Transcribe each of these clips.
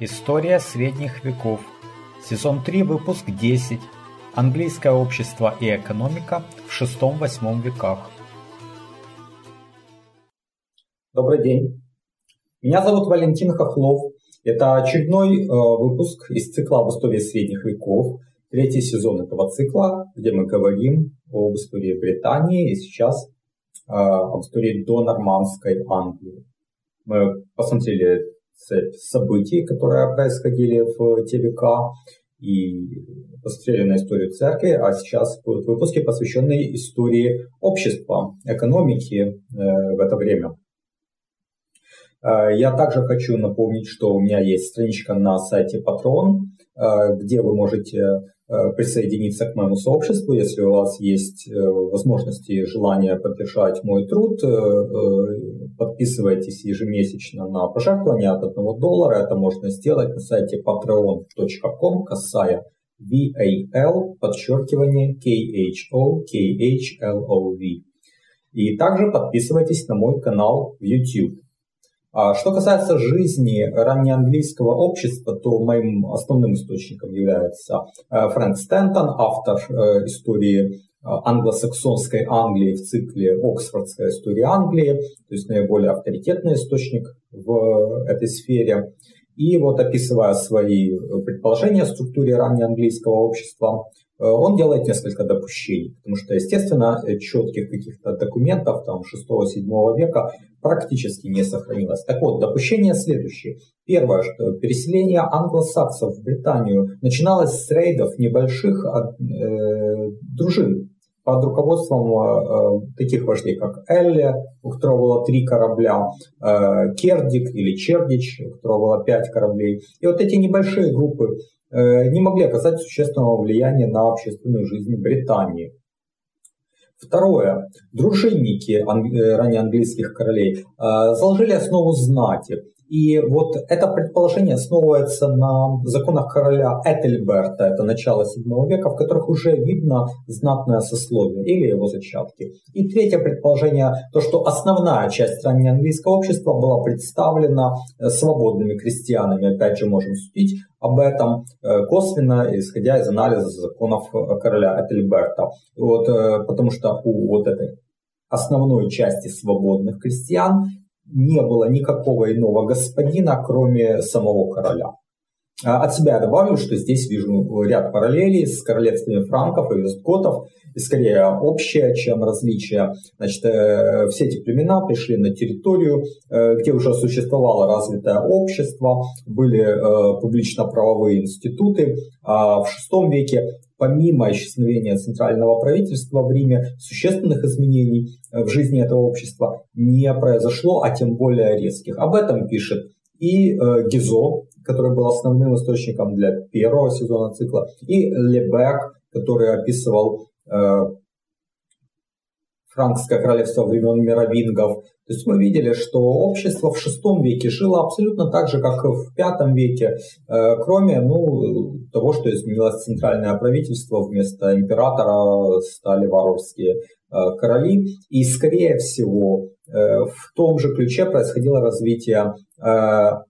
История средних веков. Сезон 3, выпуск 10. Английское общество и экономика в VI-VIII веках. Добрый день. Меня зовут Валентин Хохлов. Это очередной э, выпуск из цикла об истории средних веков. Третий сезон этого цикла, где мы говорим об истории Британии и сейчас э, об истории донормандской Англии. Мы посмотрели цепь событий, которые происходили в те века, и посмотрели на историю церкви, а сейчас будут выпуски, посвященные истории общества, экономики э, в это время. Э, я также хочу напомнить, что у меня есть страничка на сайте Patreon, э, где вы можете присоединиться к моему сообществу, если у вас есть возможности и желание поддержать мой труд, подписывайтесь ежемесячно на пожертвование от 1 доллара. Это можно сделать на сайте patreon.com, касая VAL, подчеркивание KHO, KHLOV. И также подписывайтесь на мой канал в YouTube. А что касается жизни раннеанглийского общества, то моим основным источником является э, Фрэнк Стентон, автор э, истории англосаксонской Англии в цикле «Оксфордская история Англии», то есть наиболее авторитетный источник в этой сфере. И вот описывая свои предположения о структуре раннеанглийского общества, э, он делает несколько допущений, потому что, естественно, четких каких-то документов там 6-7 века практически не сохранилось. Так вот, допущение следующее. Первое, что переселение англосаксов в Британию начиналось с рейдов небольших э, дружин под руководством э, таких вождей, как Элли, у которого было три корабля, э, Кердик или Чердич, у которого было пять кораблей. И вот эти небольшие группы э, не могли оказать существенного влияния на общественную жизнь Британии. Второе. Дружинники ранее английских королей заложили основу знати. И вот это предположение основывается на законах короля Этельберта, это начало VII века, в которых уже видно знатное сословие или его зачатки. И третье предположение, то что основная часть раннеанглийского общества была представлена э, свободными крестьянами, опять же можем судить об этом э, косвенно, исходя из анализа законов э, короля Этельберта. Вот, потому что у вот этой основной части свободных крестьян не было никакого иного господина, кроме самого короля. А от себя добавлю, что здесь вижу ряд параллелей с королевствами франков и вестготов, и скорее общее, чем различие. Значит, э, все эти племена пришли на территорию, э, где уже существовало развитое общество, были э, публично-правовые институты. А в VI веке помимо исчезновения центрального правительства в Риме, существенных изменений в жизни этого общества не произошло, а тем более резких. Об этом пишет и Гизо, который был основным источником для первого сезона цикла, и Лебек, который описывал э, франкское королевство времен мировингов. То есть мы видели, что общество в VI веке жило абсолютно так же, как и в V веке, э, кроме ну, того, что изменилось центральное правительство, вместо императора стали варварские э, короли. И, скорее всего, э, в том же ключе происходило развитие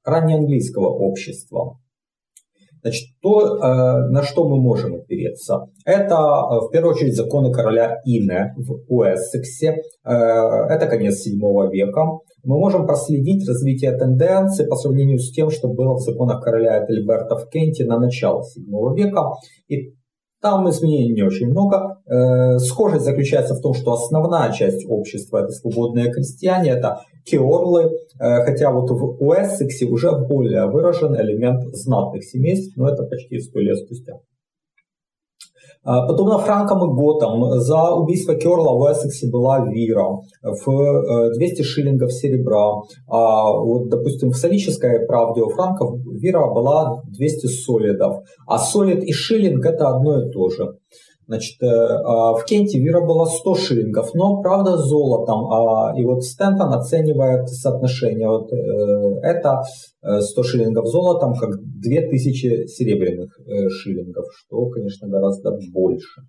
раннеанглийского общества. Значит, то, э, на что мы можем опереться, это э, в первую очередь законы короля Ине в Уэссексе, э, это конец VII века. Мы можем проследить развитие тенденции по сравнению с тем, что было в законах короля Этельберта в Кенте на начало VII века. И там изменений не очень много. Схожесть заключается в том, что основная часть общества это свободные крестьяне, это кеорлы, э, хотя вот в Уэссексе уже более выражен элемент знатных семейств, но это почти сто лет спустя. А, Подобно франкам и готам, за убийство Керла в Эссексе была вира в 200 э, шиллингов серебра. А вот, допустим, в солической правде у франков вира была 200 солидов. А солид и шиллинг это одно и то же. Значит, э, а в Кенте вира была 100 шиллингов, но, правда, золотом. А, и вот Стентон оценивает соотношение. Вот э, это 100 э, шиллингов золотом, как 2000 серебряных шиллингов, что, конечно, гораздо больше.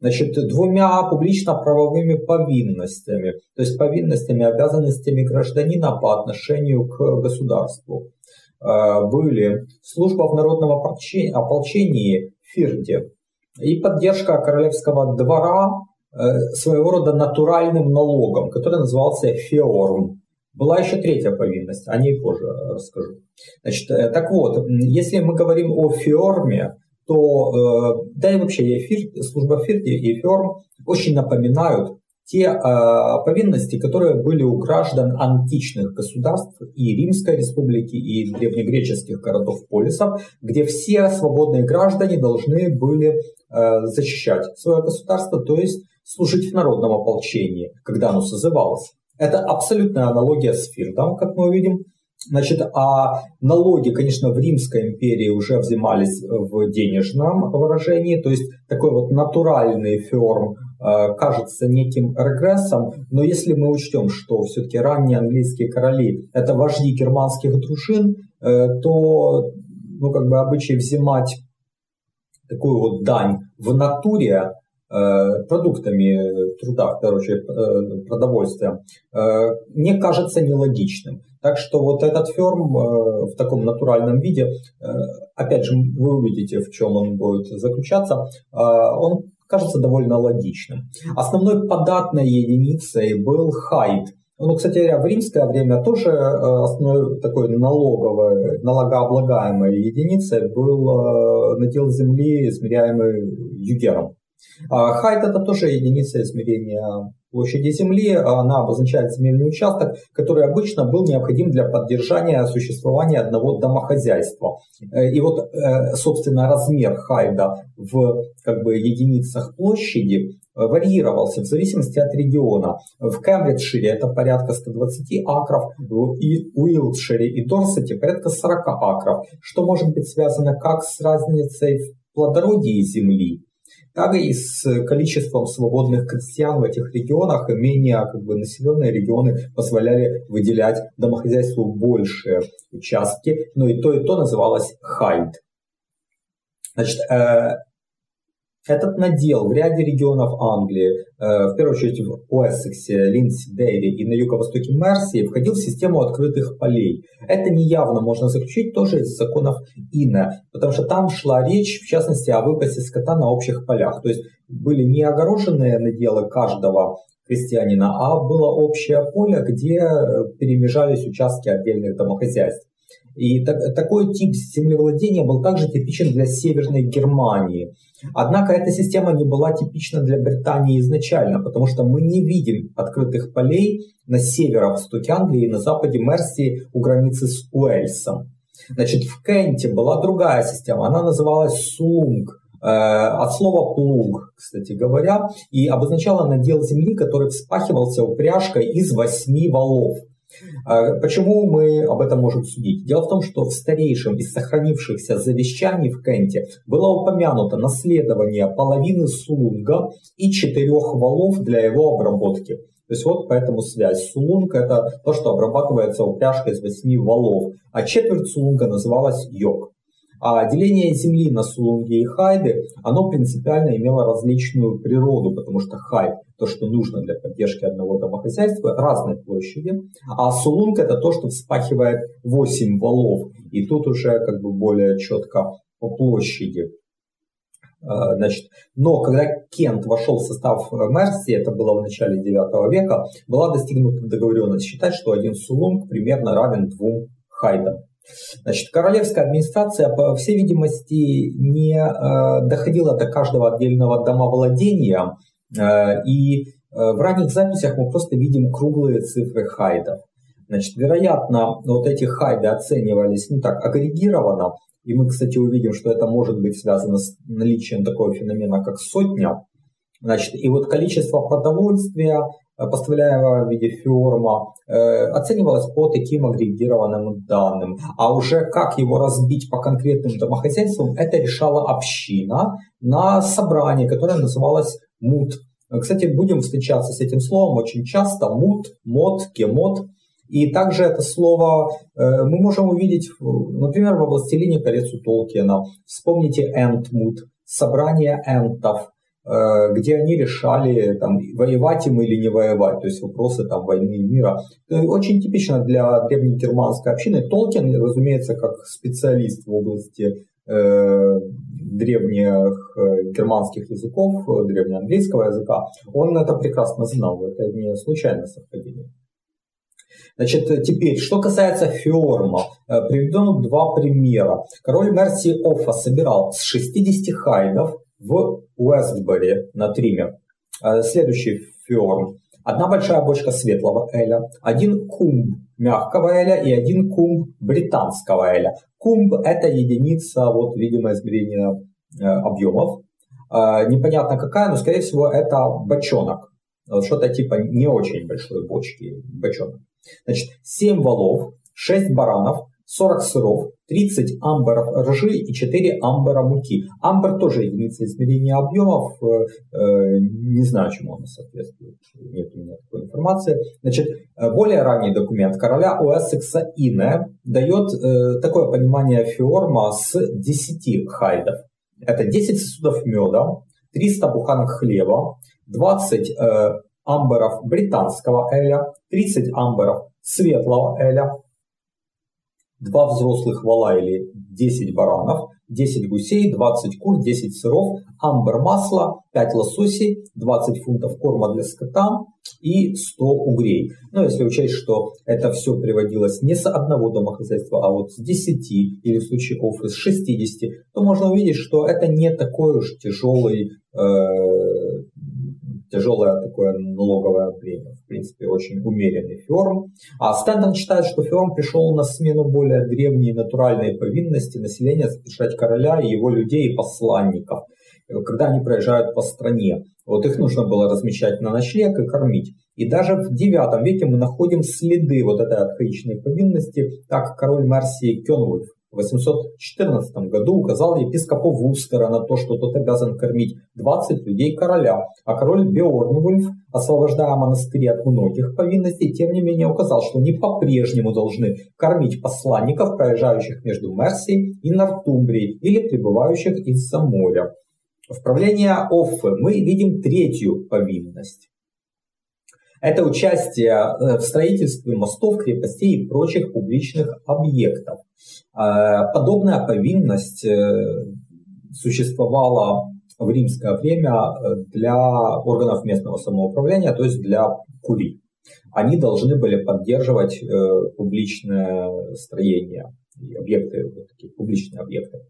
Значит, двумя публично-правовыми повинностями, то есть повинностями, обязанностями гражданина по отношению к государству. были служба в народном ополчении Фирде и поддержка королевского двора своего рода натуральным налогом, который назывался феорм. Была еще третья повинность, о ней позже расскажу. Значит, так вот, если мы говорим о феорме, то, да и вообще эфир, служба Фирде и феорм очень напоминают те э, повинности, которые были у граждан античных государств и Римской республики, и древнегреческих городов-полисов, где все свободные граждане должны были э, защищать свое государство, то есть служить в народном ополчении, когда оно созывалось. Это абсолютная аналогия с Фирдом, как мы увидим. Значит, а налоги, конечно, в Римской империи уже взимались в денежном выражении, то есть такой вот натуральный ферм э, кажется неким регрессом, но если мы учтем, что все-таки ранние английские короли – это вожди германских дружин, э, то ну, как бы обычай взимать такую вот дань в натуре Э, продуктами труда, короче, э, продовольствия, э, мне кажется нелогичным. Так что вот этот ферм в таком натуральном виде, опять же, вы увидите, в чем он будет заключаться, он кажется довольно логичным. Основной податной единицей был хайд. Ну, кстати говоря, в римское время тоже основной такой налоговой, налогооблагаемой единицей был надел земли, измеряемый югером. А хайт это тоже единица измерения площади Земли. Она обозначает земельный участок, который обычно был необходим для поддержания существования одного домохозяйства. Э, и вот, э, собственно, размер хайда в как бы, единицах площади э, варьировался в зависимости от региона. В Кембриджшире это порядка 120 акров, в Уилтшире и Дорсете порядка 40 акров, что может быть связано как с разницей в плодородии земли, так и с количеством свободных крестьян в этих регионах, и менее как бы, населенные регионы позволяли выделять домохозяйству большие участки, но и то, и то называлось хайд. Значит, э, этот надел в ряде регионов Англии, э, в первую очередь в Уэссексе, Линдси, Дейри и на юго-востоке Мерсии, входил в систему открытых полей. Это неявно можно заключить тоже из законов Ина, потому что там шла речь, в частности, о выпасе скота на общих полях. То есть были не огороженные наделы каждого крестьянина, а было общее поле, где перемежались участки отдельных домохозяйств. И так, такой тип землевладения был также типичен для Северной Германии. Однако эта система не была типична для Британии изначально, потому что мы не видим открытых полей на северо-востоке Англии и на западе Мерсии у границы с Уэльсом. Значит, в Кенте была другая система, она называлась Сулунг, э, от слова плуг, кстати говоря, и обозначала надел земли, который вспахивался упряжкой из восьми валов. А почему мы об этом можем судить? Дело в том, что в старейшем из сохранившихся завещаний в Кенте было упомянуто наследование половины сулунга и четырех валов для его обработки. То есть вот поэтому связь. Сулунг – это то, что обрабатывается упряжкой из восьми валов, а четверть сулунга называлась йог. А деление земли на сулунги и хайды, оно принципиально имело различную природу, потому что хайд, то, что нужно для поддержки одного домохозяйства, разной площади, а сулунг это то, что вспахивает 8 валов, и тут уже как бы более четко по площади. А, значит, но когда Кент вошел в состав Мерси, это было в начале 9 века, была достигнута договоренность считать, что один сулунг примерно равен двум хайдам. Значит, королевская администрация, по всей видимости, не э, доходила до каждого отдельного домовладения, э, и э, в ранних записях мы просто видим круглые цифры хайдов. Значит, вероятно, вот эти хайды оценивались не так агрегированно, и мы, кстати, увидим, что это может быть связано с наличием такого феномена, как сотня. Значит, и вот количество продовольствия Э, поставляемая в виде фиорма, э, оценивалась по таким агрегированным данным. А уже как его разбить по конкретным домохозяйствам, это решала община на собрании, которое называлось МУТ. Кстати, будем встречаться с этим словом очень часто. МУТ, МОД, ГЕМОД. И также это слово э, мы можем увидеть, например, в «Властелине колец» у Толкиена. Вспомните «Энтмут», собрание энтов. Где они решали, там, воевать им или не воевать, то есть вопросы там, войны и мира. Очень типично для древнегерманской общины. Толкин, разумеется, как специалист в области э, древних германских языков, древнеанглийского языка, он это прекрасно знал, это не случайное совпадение. Значит, теперь, что касается Фиорма, э, приведем два примера. Король Мерси Оффа собирал с 60 хайдов в Уэстбери на Триме. Э, следующий Фиорм. Одна большая бочка светлого эля, один кумб мягкого эля и один кумб британского эля. Кумб – это единица, вот, видимо, измерения э, объемов. Непонятно какая, но, скорее всего, это бочонок. Что-то типа не очень большой бочки, бочонок. Значит, 7 валов, 6 баранов, 40 сыров, 30 амберов ржи и 4 амбера муки. Амбер тоже единица измерения объемов, э, э, не знаю, чему он соответствует, нет у меня такой информации. Значит, э, более ранний документ короля Уэссекса Ине дает такое понимание фиорма с 10 хайдов. Это 10 сосудов меда, 300 буханок хлеба, 20 амберов британского эля, 30 амберов светлого эля, 2 взрослых вала или 10 баранов, 10 гусей, 20 кур, 10 сыров, амбер масла, 5 лососей, 20 фунтов корма для скота и 100 угрей. Но если учесть, что это все приводилось не с одного домохозяйства, а вот с 10 или в случае оффы с 60, то можно увидеть, что это не такой уж тяжелый э, тяжелое такое налоговое бремя. В принципе, очень умеренный ферм. А Стэнтон считает, что ферм пришел на смену более древней натуральной повинности населения спешать короля и его людей и посланников, когда они проезжают по стране. Вот их нужно было размещать на ночлег и кормить. И даже в IX веке мы находим следы вот этой архаичной повинности, так король Мерсии Кенвульф 814 году указал епископу Вустера на то, что тот обязан кормить 20 людей короля, а король Беорнвульф, освобождая монастыри от многих повинностей, тем не менее указал, что они по-прежнему должны кормить посланников, проезжающих между Мерсией и Нортумбрией или прибывающих из-за моря. В правлении Оффы мы видим третью повинность. Это участие э, в строительстве мостов, крепостей и прочих публичных объектов. Э, подобная повинность э, существовала в римское время для органов местного самоуправления, то есть для кури. Они должны были поддерживать публичное строение, объекты, вот такие публичные объекты.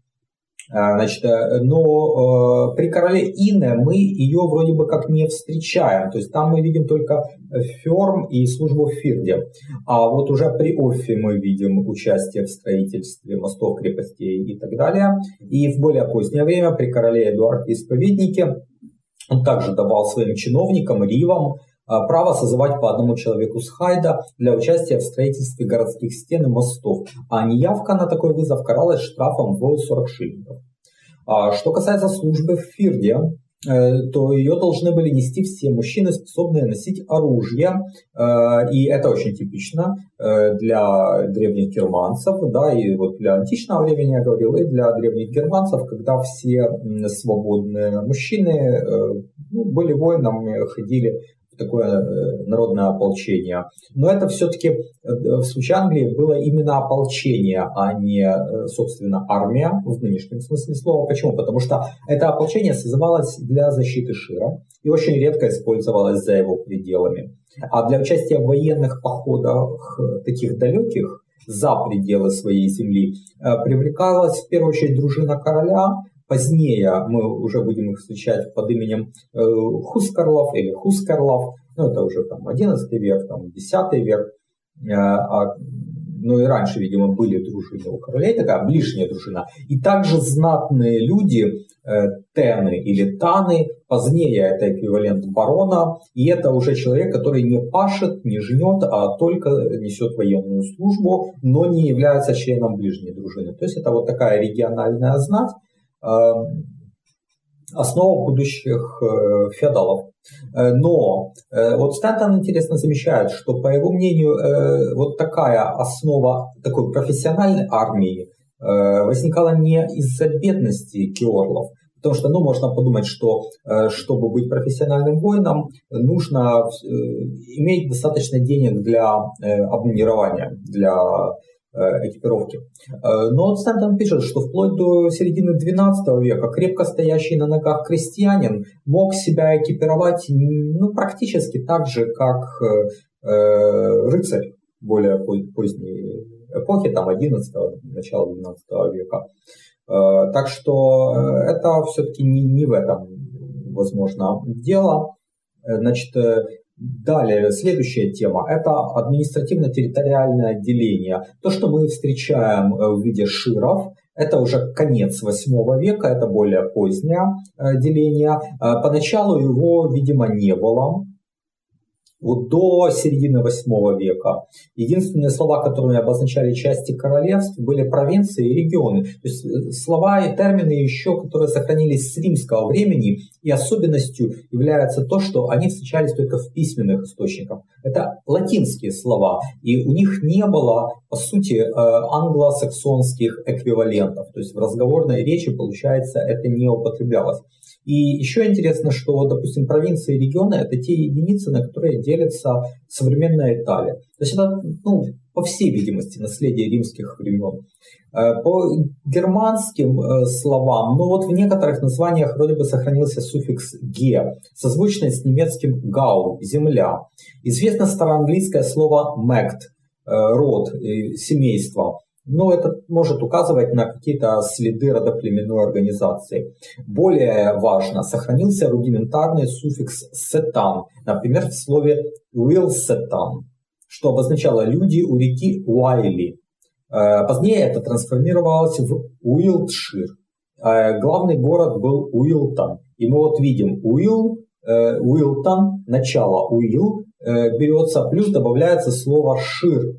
А, значит, э, но э, при короле Ине мы ее вроде бы как не встречаем. То есть там мы видим только ферм и службу в Фирде. А вот уже при Оффе мы видим участие в строительстве мостов, крепостей и так далее. И в более позднее время при короле Эдуарде Исповеднике он также давал своим чиновникам, ривам, право созывать по одному человеку с Хайда для участия в строительстве городских стен и мостов, а неявка на такой вызов каралась штрафом в 40 шиллингов. А что касается службы в Фирде, э, то ее должны были нести все мужчины, способные носить оружие. Э, и это очень типично э, для древних германцев, да, и вот для античного времени я говорил, и для древних германцев, когда все свободные мужчины ну, были воинами, ходили такое э, народное ополчение. Но это все-таки э, в случае Англии было именно ополчение, а не, э, собственно, армия в нынешнем смысле слова. Почему? Потому что это ополчение созывалось для защиты Шира и очень редко использовалось за его пределами. А для участия в военных походах таких далеких, за пределы своей земли, привлекалась в первую очередь дружина короля, Позднее мы уже будем их встречать под именем э, Хускарлов или Хускарлов. Ну, это уже там 11 век, там 10 век. Э, а, ну и раньше, видимо, были дружины у королей, такая ближняя дружина. И также знатные люди, э, тены или таны, позднее это эквивалент барона, и это уже человек, который не пашет, не жнет, а только несет военную службу, но не является членом ближней дружины. То есть это вот такая региональная знать, основа будущих э, феодалов. Э, но э, вот Стэнтон интересно замечает, что, по его мнению, вот такая основа такой профессиональной армии возникала не из-за бедности киорлов, Потому что, ну, можно подумать, что чтобы быть профессиональным воином, нужно иметь достаточно денег для обмунирования, для экипировки. Но вот Стэнтон пишет, что вплоть до середины XII века крепко стоящий на ногах крестьянин мог себя экипировать ну, практически так же, как рыцарь более поздней эпохи, там 11 начала 12 века. Э, так что э, это все-таки не, не в этом, возможно, дело. Э, значит, Далее, следующая тема – это административно-территориальное отделение. То, что мы встречаем в виде широв, это уже конец 8 века, это более позднее деление. Поначалу его, видимо, не было вот до середины VIII века единственные слова, которые обозначали части королевств, были провинции и регионы. То есть э, слова и термины еще, которые сохранились с римского времени, и особенностью является то, что они встречались только в письменных источниках. Это латинские слова, и у них не было, по сути, э, англосаксонских эквивалентов. То есть в разговорной речи, получается, это не употреблялось. И еще интересно, что, допустим, провинции и регионы – это те единицы, на которые делится современная Италия. То есть это, ну, по всей видимости, наследие римских времен. Э, по германским э, словам, ну вот в некоторых названиях вроде бы сохранился суффикс «ге», созвучный с немецким «гау» – «земля». Известно староанглийское слово «мэгд» – род, семейство но это может указывать на какие-то следы родоплеменной организации. Более важно, сохранился рудиментарный суффикс «сетан», например, в слове «уилсетан», что обозначало «люди у реки Уайли». Э, позднее это трансформировалось в Уилтшир. Э, главный город был Уилтон. И мы вот видим Уил, э, Уилтон, начало Уил берется, плюс добавляется слово Шир,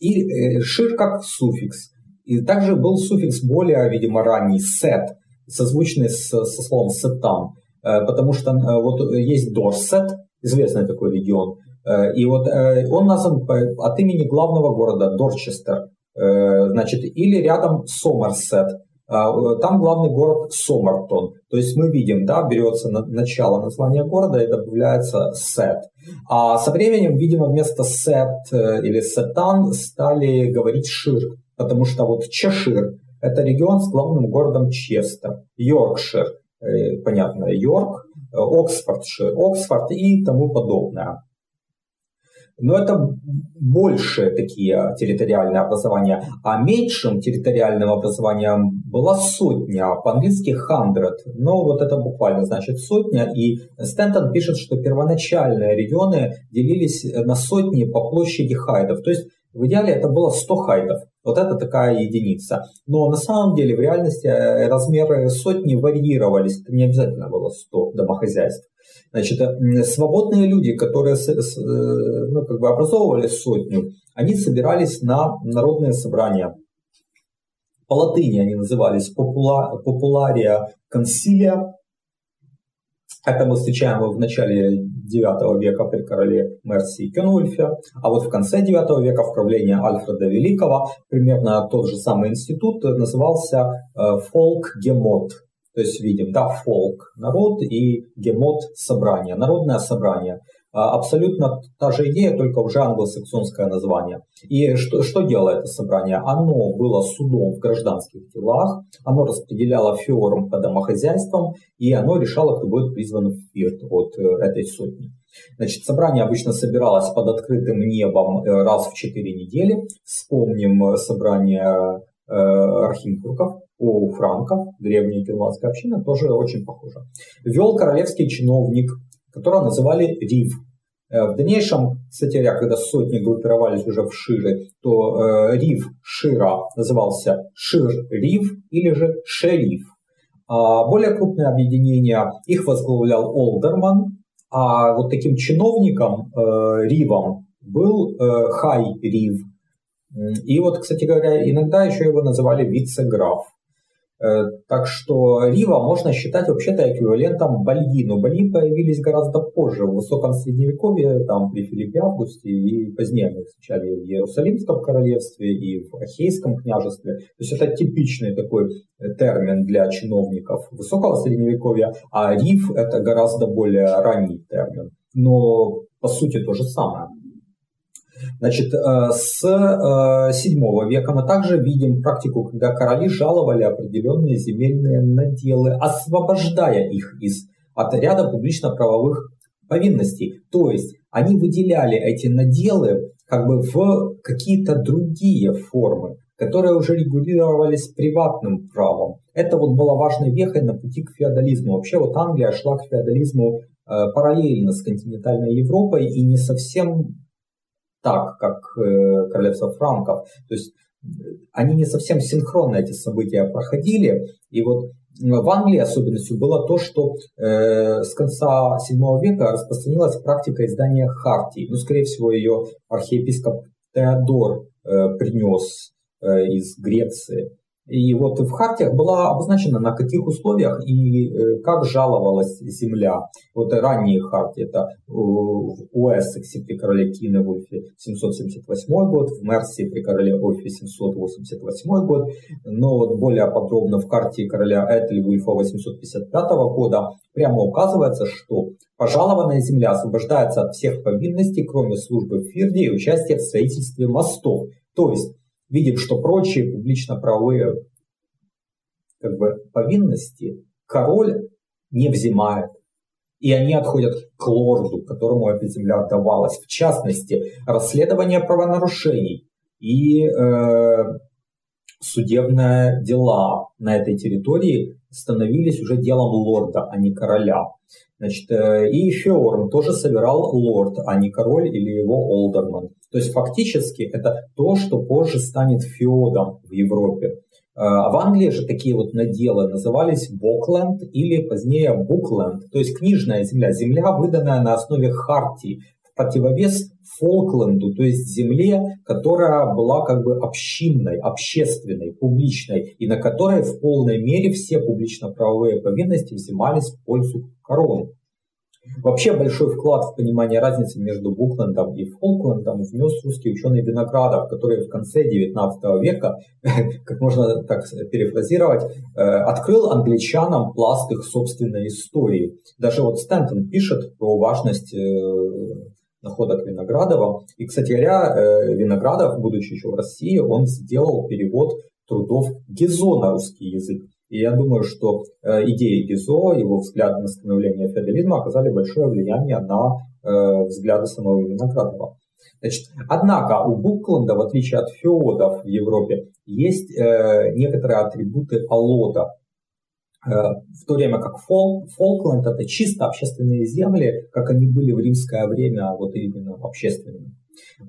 и э, шир как суффикс. И также был суффикс более, видимо, ранний, сет, созвучный с, со словом сетам, э, потому что э, вот есть Дорсет, известный такой регион, и вот он назван от имени главного города Дорчестер, значит, или рядом Сомерсет, там главный город Сомертон. То есть мы видим, да, берется начало названия города и добавляется Сет. А со временем, видимо, вместо Сет э, или Сетан стали говорить Шир, потому что вот Чешир – это регион с главным городом Честер, Йоркшир, э, понятно, Йорк, э, Оксфордшир, Оксфорд и тому подобное. Но это больше такие территориальные образования. А меньшим территориальным образованием была сотня, по-английски hundred. Но вот это буквально значит сотня. И Стентон пишет, что первоначальные регионы делились на сотни по площади хайдов. То есть в идеале это было 100 хайдов. Вот это такая единица. Но на самом деле в реальности э, размеры сотни варьировались. Это не обязательно было 100 домохозяйств. Значит, э, свободные люди, которые э, ну, как бы образовывали сотню, они собирались на народные собрания. По латыни они назывались популария консилия. Это мы встречаем в начале IX века при короле Мерсии Кенульфе, а вот в конце IX века в правлении Альфреда Великого примерно тот же самый институт назывался фолк-гемот. То есть видим, да, фолк – народ и гемот – собрание, народное собрание. А, абсолютно та же идея, только уже англосаксонское название. И что, что делало это собрание? Оно было судом в гражданских делах, оно распределяло феорум по домохозяйствам, и оно решало, кто будет призван в фирт от э, этой сотни. Значит, собрание обычно собиралось под открытым небом э, раз в четыре недели. Вспомним э, собрание э, архимтруков у франков, древняя германская община, тоже очень похожа. Вел королевский чиновник, которого называли Рив. Э, в дальнейшем, кстати говоря, когда сотни группировались уже в Ширы, то э, Рив Шира назывался Шир-Рив или же Шериф. А более крупные объединения, их возглавлял Олдерман, а вот таким чиновником, э, Ривом, был э, Хай-Рив. И вот, кстати говоря, иногда еще его называли вице-граф. Э, так что Рива можно считать вообще-то эквивалентом Бальи, но Бальи появились гораздо позже, в высоком средневековье, там при Филиппе Августе, и позднее мы встречали в Иерусалимском королевстве и в Ахейском княжестве. То есть это типичный такой э, термин для чиновников высокого средневековья, а Рив это гораздо более ранний термин. Но по сути то же самое. Значит, э, с VII э, века мы также видим практику, когда короли жаловали определенные земельные наделы, освобождая их из от ряда публично-правовых повинностей. То есть они выделяли эти наделы как бы в какие-то другие формы, которые уже регулировались приватным правом. Это вот было важной вехой на пути к феодализму. Вообще вот Англия шла к феодализму э, параллельно с континентальной Европой и не совсем так, как э, королевство франков. То есть э, они не совсем синхронно эти события проходили. И вот в Англии особенностью было то, что э, с конца VII века распространилась практика издания хартии. Ну, скорее всего, ее архиепископ Теодор э, принес э, из Греции. И вот в хартиях была обозначена, на каких условиях и э, как жаловалась земля. Вот ранние хартии, это в Уэссексе при короле Кине Вульфе 778 год, в Мерсии при короле Офе 788 год, но вот более подробно в карте короля Этли Вульфа 855 года прямо указывается, что пожалованная земля освобождается от всех повинностей, кроме службы в Фирде и участия в строительстве мостов. То есть видим, что прочие публично-правовые как бы, повинности король не взимает. И они отходят к лорду, которому эта земля отдавалась. В частности, расследование правонарушений и э, судебные дела на этой территории становились уже делом лорда, а не короля. Значит, э, и Феорн тоже собирал лорд, а не король или его олдерман. То есть фактически это то, что позже станет феодом в Европе. Э, а в Англии же такие вот наделы назывались Бокленд или позднее Букленд, то есть книжная земля, земля, выданная на основе хартии, противовес Фолкленду, то есть земле, которая была как бы общинной, общественной, публичной, и на которой в полной мере все публично-правовые повинности взимались в пользу короны. Вообще большой вклад в понимание разницы между Буклендом и Фолклендом внес русский ученый Виноградов, который в конце XIX века, как можно так перефразировать, э, открыл англичанам пласт их собственной истории. Даже вот Стэнтон пишет про важность э, находок Виноградова. И, кстати говоря, э, Виноградов, будучи еще в России, он сделал перевод трудов Гизо на русский язык. И я думаю, что э, идеи Гизо, его взгляды на становление феодализма оказали большое влияние на э, взгляды самого Виноградова. Значит, однако у Букленда, в отличие от феодов в Европе, есть некоторые атрибуты Алода, в то время как Фол, Фолкленд это чисто общественные земли, как они были в римское время, а вот именно общественными.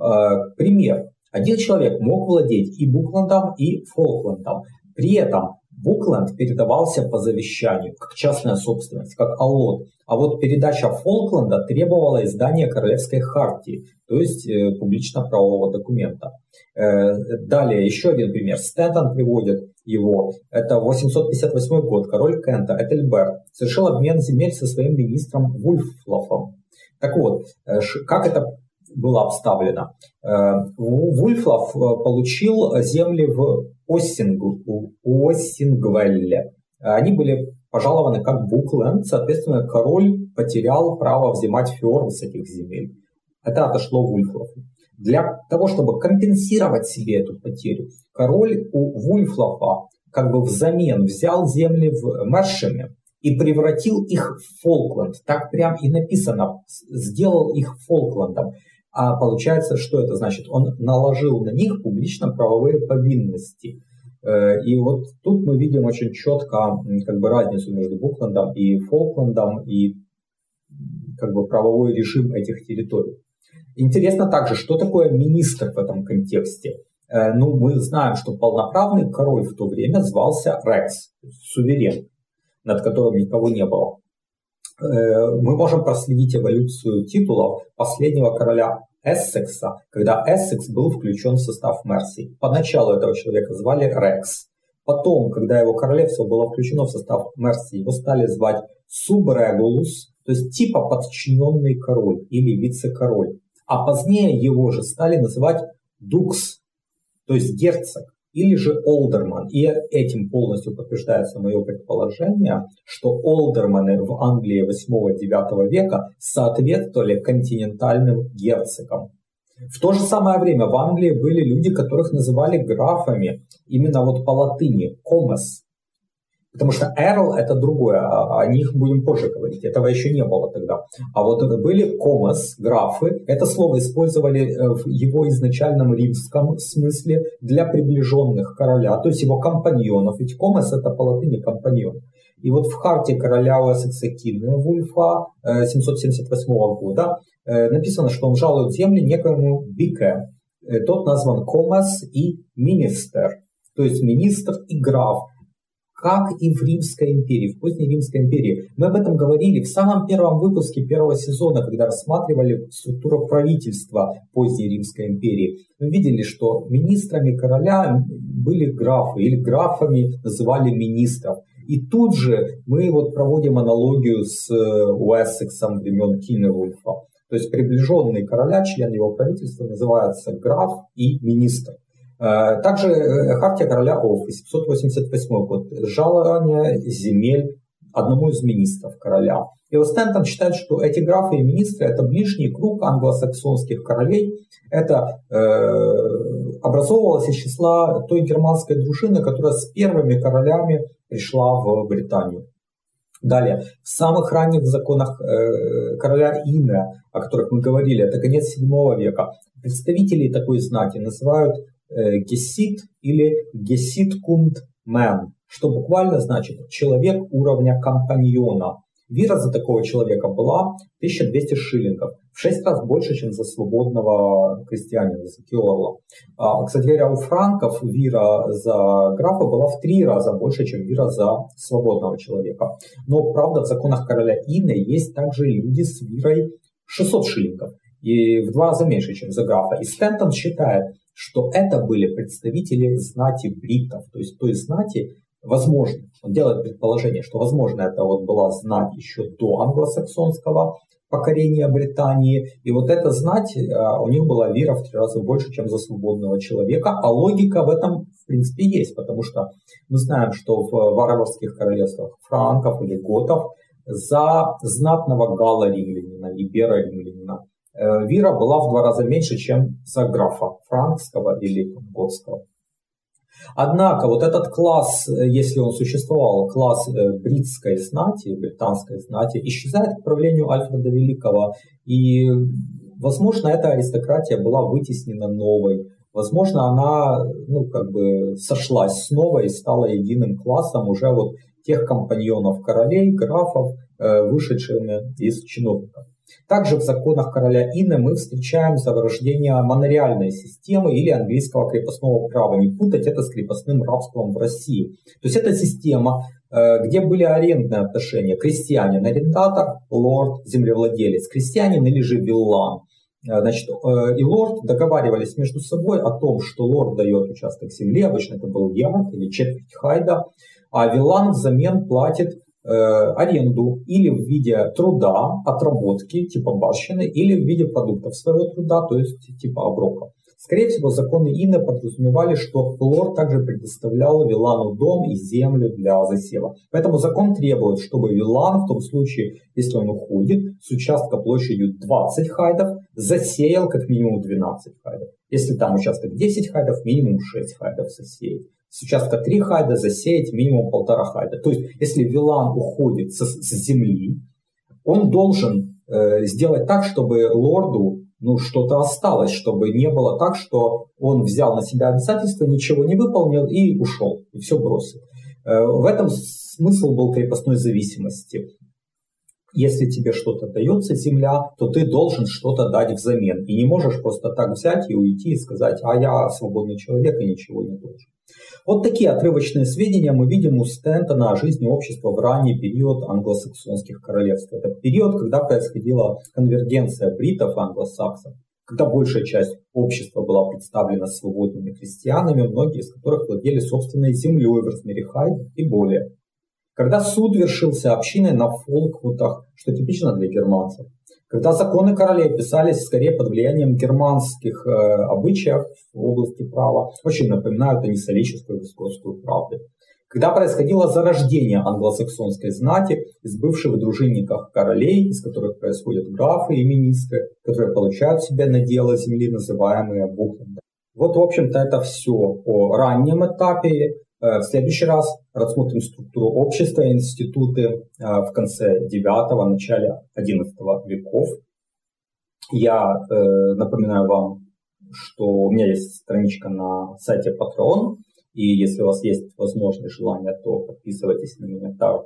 Э, пример. Один человек мог владеть и Буклендом, и Фолклендом. При этом Букленд передавался по завещанию, как частная собственность, как аллот. А вот передача Фолкленда требовала издания Королевской хартии, то есть э, публично-правового документа. Э, далее еще один пример. Стентон приводит его. Это 858 год. Король Кента, Этельберт, совершил обмен земель со своим министром Вульфлофом. Так вот, э, как это было обставлено? Э, Вульфлов э, получил земли в Оссингу, Оссингвелле. Они были пожалованы как Букленд, соответственно, король потерял право взимать фьорд с этих земель. Это отошло Вульфлову. Для того, чтобы компенсировать себе эту потерю, король у Вульфлофа как бы взамен взял земли в Мершеме и превратил их в Фолкленд. Так прям и написано, сделал их Фолклендом. А получается, что это значит? Он наложил на них публично-правовые повинности. Э, и вот тут мы видим очень четко как бы разницу между Буклендом и Фолклендом и как бы правовой режим этих территорий. Интересно также, что такое министр в этом контексте. Э, ну, мы знаем, что полноправный король в то время звался Рекс, суверен, над которым никого не было. Э, мы можем проследить эволюцию титулов последнего короля Эссекса, когда Эссекс был включен в состав Мерсии. Поначалу этого человека звали Рекс. Потом, когда его королевство было включено в состав Мерси, его стали звать Субрегулус, то есть типа подчиненный король или вице-король. А позднее его же стали называть Дукс, то есть герцог или же Олдерман. И этим полностью подтверждается мое предположение, что Олдерманы в Англии 8-9 века соответствовали континентальным герцогам. В то же самое время в Англии были люди, которых называли графами именно вот по латыни, комес. Потому что Эрл это другое, а о них будем позже говорить, этого еще не было тогда. А вот были комос, графы, это слово использовали э, в его изначальном римском смысле для приближенных короля, то есть его компаньонов, ведь комос это по латыни компаньон. И вот в харте короля Уэссекса Кидна Вульфа 778 э, года э, написано, что он жалует земли некоему Бике. Тот назван комос и министер, то есть министр и граф как и в Римской империи, в поздней Римской империи. Мы об этом говорили в самом первом выпуске первого сезона, когда рассматривали структуру правительства поздней Римской империи. Мы видели, что министрами короля были графы, или графами называли министров. И тут же мы вот проводим аналогию с э, Уэссексом времен Киневульфа. То есть приближенный короля, член его правительства, называется граф и министр. Э, также э, Хартия короля Оффи, 788 год, жалование земель одному из министров короля. И вот Стентон считает, что эти графы и министры – это ближний круг англосаксонских королей. Это э, образовывалось из числа той германской дружины, которая с первыми королями пришла в Британию. Далее, в самых ранних законах э, короля Ина, о которых мы говорили, это конец 7 века, представителей такой знати называют гесит или геситкунд мен, что буквально значит человек уровня компаньона. Вира за такого человека была 1200 шиллингов, в 6 раз больше, чем за свободного крестьянина, за Киорла. А, кстати говоря, у франков вира за графа была в 3 раза больше, чем вира за свободного человека. Но, правда, в законах короля Инны есть также люди с вирой 600 шиллингов и в два раза меньше, чем за графа. И Стентон считает, что это были представители знати бриттов, то есть той знати, возможно, он делает предположение, что, возможно, это вот была знать еще до англосаксонского покорения Британии, и вот эта знать, а, у них была вера в три раза больше, чем за свободного человека, а логика в этом, в принципе, есть, потому что мы знаем, что в варварских королевствах франков или готов за знатного гала-римлянина, ибера-римлянина Э, вира была в два раза меньше, чем за графа франкского или готского. Однако вот этот класс, э, если он существовал, класс э, бритской знати, британской знати, исчезает к правлению Альфреда Великого. И, возможно, эта аристократия была вытеснена новой. Возможно, она ну, как бы сошлась с новой и стала единым классом уже вот тех компаньонов королей, графов, вышедшими из чиновников. Также в законах короля Инны мы встречаем зарождение монореальной системы или английского крепостного права. Не путать это с крепостным рабством в России. То есть это система, э, где были арендные отношения. Крестьянин, арендатор, лорд, землевладелец. Крестьянин или же виллан. Э, значит, э, и лорд договаривались между собой о том, что лорд дает участок земли, обычно это был ярд или четверть хайда, а виллан взамен платит аренду или в виде труда, отработки типа барщины, или в виде продуктов своего труда, то есть типа оброка. Скорее всего, законы Инны подразумевали, что лорд также предоставлял Вилану дом и землю для засева. Поэтому закон требует, чтобы Вилан, в том случае, если он уходит с участка площадью 20 хайдов, засеял как минимум 12 хайдов. Если там участок 10 хайдов, минимум 6 хайдов засеять с участка 3 хайда засеять минимум полтора хайда. То есть, если вилан уходит с, с земли, он должен э, сделать так, чтобы лорду ну, что-то осталось, чтобы не было так, что он взял на себя обязательства, ничего не выполнил и ушел, и все бросил. Э, в этом смысл был крепостной зависимости. Если тебе что-то дается земля, то ты должен что-то дать взамен. И не можешь просто так взять и уйти и сказать, а я свободный человек и ничего не должен. Вот такие отрывочные сведения мы видим у Стентона о жизни общества в ранний период англосаксонских королевств. Это период, когда происходила конвергенция бритов и англосаксов. когда большая часть общества была представлена свободными крестьянами, многие из которых владели собственной землей в размере хай и более. Когда суд вершился общиной на фолквутах, что типично для германцев, когда законы королей писались скорее под влиянием германских э, обычаев в области права, очень напоминают они солическую вискосскую правду. Когда происходило зарождение англосаксонской знати из бывших дружинников королей, из которых происходят графы и министры, которые получают себе на дело земли, называемые бухлами. Вот, в общем-то, это все о раннем этапе. Э, в следующий раз рассмотрим структуру общества и институты э, в конце 9 начале 11 веков. Я э, напоминаю вам, что у меня есть страничка на сайте Patreon, и если у вас есть возможность, желание, то подписывайтесь на меня так,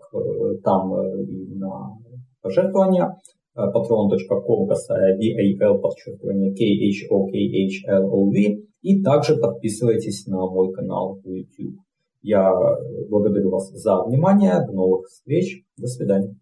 там и на пожертвования patreon.com касая VAL подчеркивание KHOKHLOV и также подписывайтесь на мой канал в YouTube. Я благодарю вас за внимание. До новых встреч. До свидания.